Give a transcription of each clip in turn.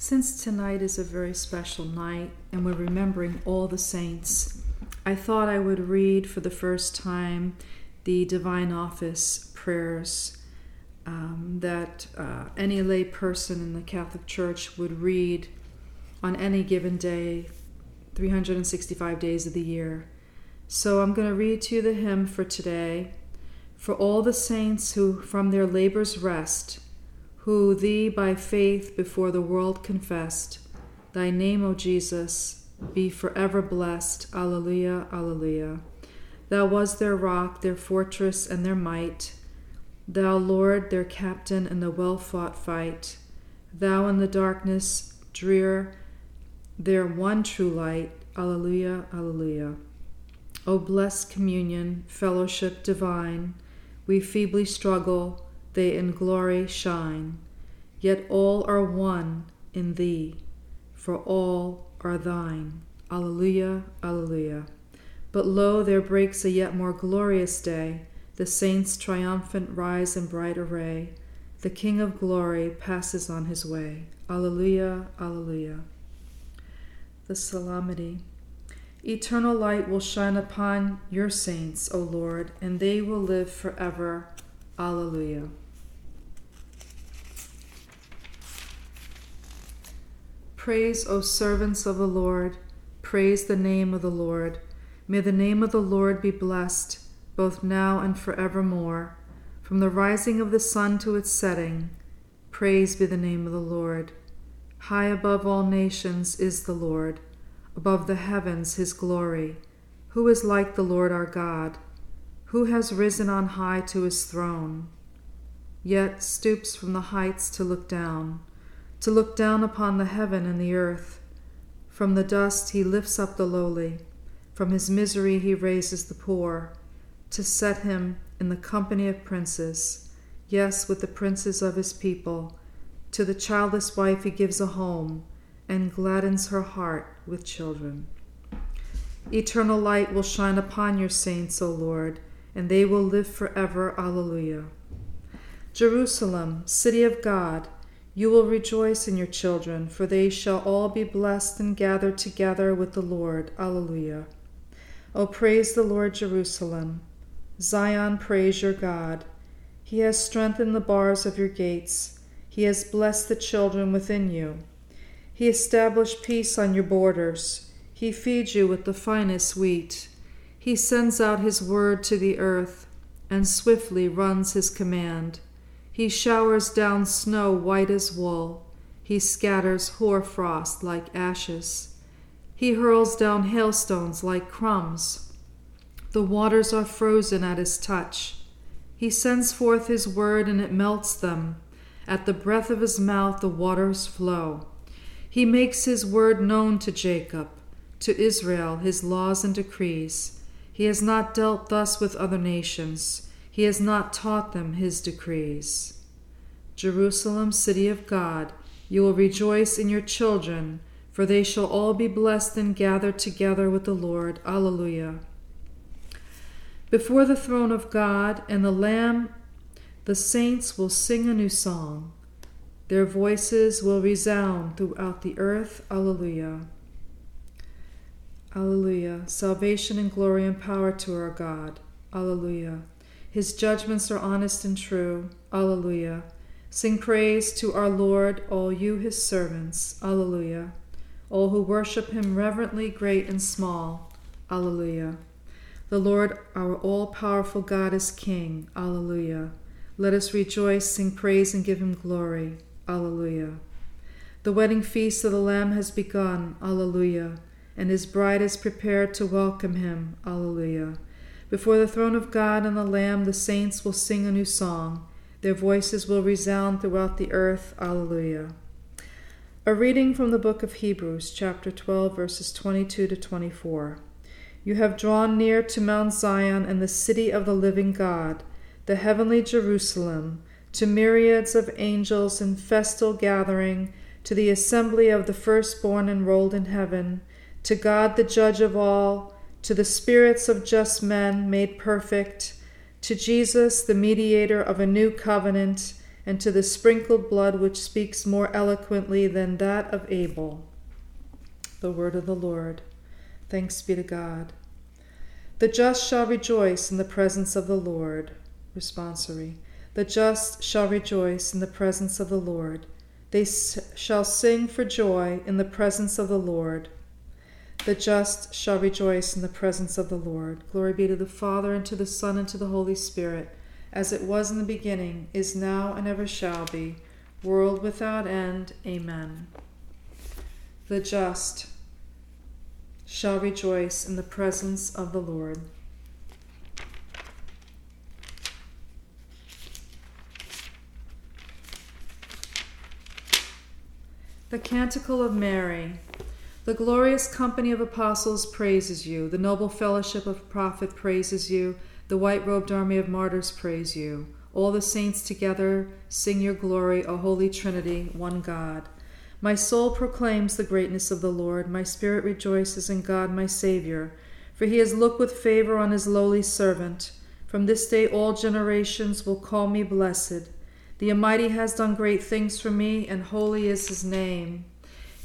Since tonight is a very special night and we're remembering all the saints, I thought I would read for the first time the Divine Office prayers um, that uh, any lay person in the Catholic Church would read on any given day, 365 days of the year. So I'm going to read to you the hymn for today. For all the saints who from their labors rest, who thee by faith before the world confessed. Thy name, O Jesus, be forever blessed. Alleluia, Alleluia. Thou was their rock, their fortress, and their might. Thou, Lord, their captain in the well fought fight. Thou in the darkness drear, their one true light. Alleluia, Alleluia. O blessed communion, fellowship divine, we feebly struggle they in glory shine. Yet all are one in thee, for all are thine. Alleluia, Alleluia. But lo, there breaks a yet more glorious day. The saints triumphant rise in bright array. The King of glory passes on his way. Alleluia, Alleluia. The Psalmody. Eternal light will shine upon your saints, O Lord, and they will live forever. Alleluia. Praise, O servants of the Lord, praise the name of the Lord. May the name of the Lord be blessed, both now and forevermore. From the rising of the sun to its setting, praise be the name of the Lord. High above all nations is the Lord, above the heavens his glory. Who is like the Lord our God? Who has risen on high to his throne, yet stoops from the heights to look down? To look down upon the heaven and the earth. From the dust he lifts up the lowly, from his misery he raises the poor, to set him in the company of princes, yes, with the princes of his people. To the childless wife he gives a home, and gladdens her heart with children. Eternal light will shine upon your saints, O Lord, and they will live forever. Alleluia. Jerusalem, city of God, you will rejoice in your children, for they shall all be blessed and gathered together with the Lord. Alleluia. O praise the Lord, Jerusalem. Zion, praise your God. He has strengthened the bars of your gates. He has blessed the children within you. He established peace on your borders. He feeds you with the finest wheat. He sends out his word to the earth, and swiftly runs his command. He showers down snow white as wool. He scatters hoar frost like ashes. He hurls down hailstones like crumbs. The waters are frozen at his touch. He sends forth his word and it melts them. At the breath of his mouth the waters flow. He makes his word known to Jacob, to Israel his laws and decrees. He has not dealt thus with other nations. He has not taught them his decrees. Jerusalem, city of God, you will rejoice in your children, for they shall all be blessed and gathered together with the Lord. Alleluia. Before the throne of God and the Lamb, the saints will sing a new song. Their voices will resound throughout the earth. Alleluia. Alleluia. Salvation and glory and power to our God. Alleluia. His judgments are honest and true. Alleluia. Sing praise to our Lord, all you his servants. Alleluia. All who worship him reverently, great and small. Alleluia. The Lord, our all powerful God, is King. Alleluia. Let us rejoice, sing praise, and give him glory. Alleluia. The wedding feast of the Lamb has begun. Alleluia. And his bride is prepared to welcome him. Alleluia. Before the throne of God and the Lamb, the saints will sing a new song. Their voices will resound throughout the earth. Alleluia. A reading from the book of Hebrews, chapter 12, verses 22 to 24. You have drawn near to Mount Zion and the city of the living God, the heavenly Jerusalem, to myriads of angels in festal gathering, to the assembly of the firstborn enrolled in heaven, to God the judge of all to the spirits of just men made perfect, to Jesus, the mediator of a new covenant, and to the sprinkled blood which speaks more eloquently than that of Abel. The word of the Lord. Thanks be to God. The just shall rejoice in the presence of the Lord. Responsory. The just shall rejoice in the presence of the Lord. They shall sing for joy in the presence of the Lord. The just shall rejoice in the presence of the Lord. Glory be to the Father, and to the Son, and to the Holy Spirit as it was in the beginning, is now, and ever shall be, world without end. Amen. The just shall rejoice in the presence of the Lord. The Canticle of Mary. The glorious company of apostles praises you. The noble fellowship of prophet praises you. The white robed army of martyrs praise you. All the saints together sing your glory, O Holy Trinity, one God. My soul proclaims the greatness of the Lord. My spirit rejoices in God, my Savior, for he has looked with favor on his lowly servant. From this day all generations will call me blessed. The Almighty has done great things for me, and holy is his name.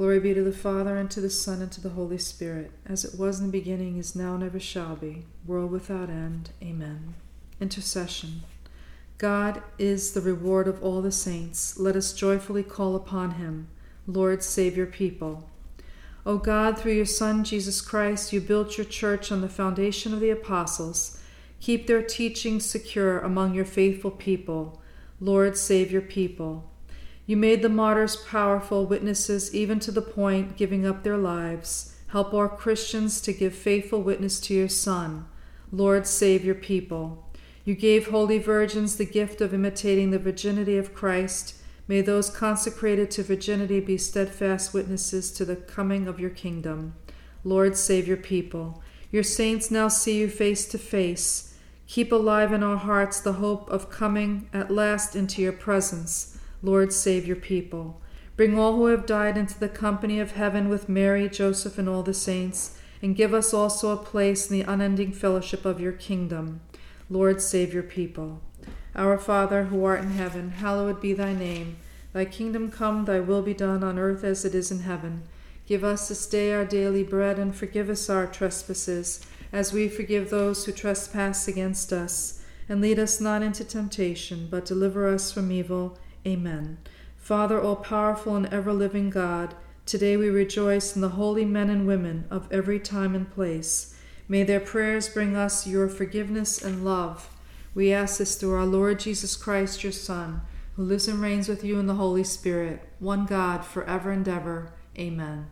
Glory be to the Father, and to the Son, and to the Holy Spirit, as it was in the beginning, is now, and ever shall be, world without end. Amen. Intercession. God is the reward of all the saints. Let us joyfully call upon him. Lord, save your people. O God, through your Son, Jesus Christ, you built your church on the foundation of the apostles. Keep their teaching secure among your faithful people. Lord, save your people. You made the martyrs powerful witnesses, even to the point giving up their lives. Help our Christians to give faithful witness to your Son. Lord, save your people. You gave holy virgins the gift of imitating the virginity of Christ. May those consecrated to virginity be steadfast witnesses to the coming of your kingdom. Lord, save your people. Your saints now see you face to face. Keep alive in our hearts the hope of coming at last into your presence. Lord, save your people. Bring all who have died into the company of heaven with Mary, Joseph, and all the saints, and give us also a place in the unending fellowship of your kingdom. Lord, save your people. Our Father, who art in heaven, hallowed be thy name. Thy kingdom come, thy will be done on earth as it is in heaven. Give us this day our daily bread, and forgive us our trespasses, as we forgive those who trespass against us. And lead us not into temptation, but deliver us from evil. Amen. Father, all powerful and ever living God, today we rejoice in the holy men and women of every time and place. May their prayers bring us your forgiveness and love. We ask this through our Lord Jesus Christ, your Son, who lives and reigns with you in the Holy Spirit, one God, forever and ever. Amen.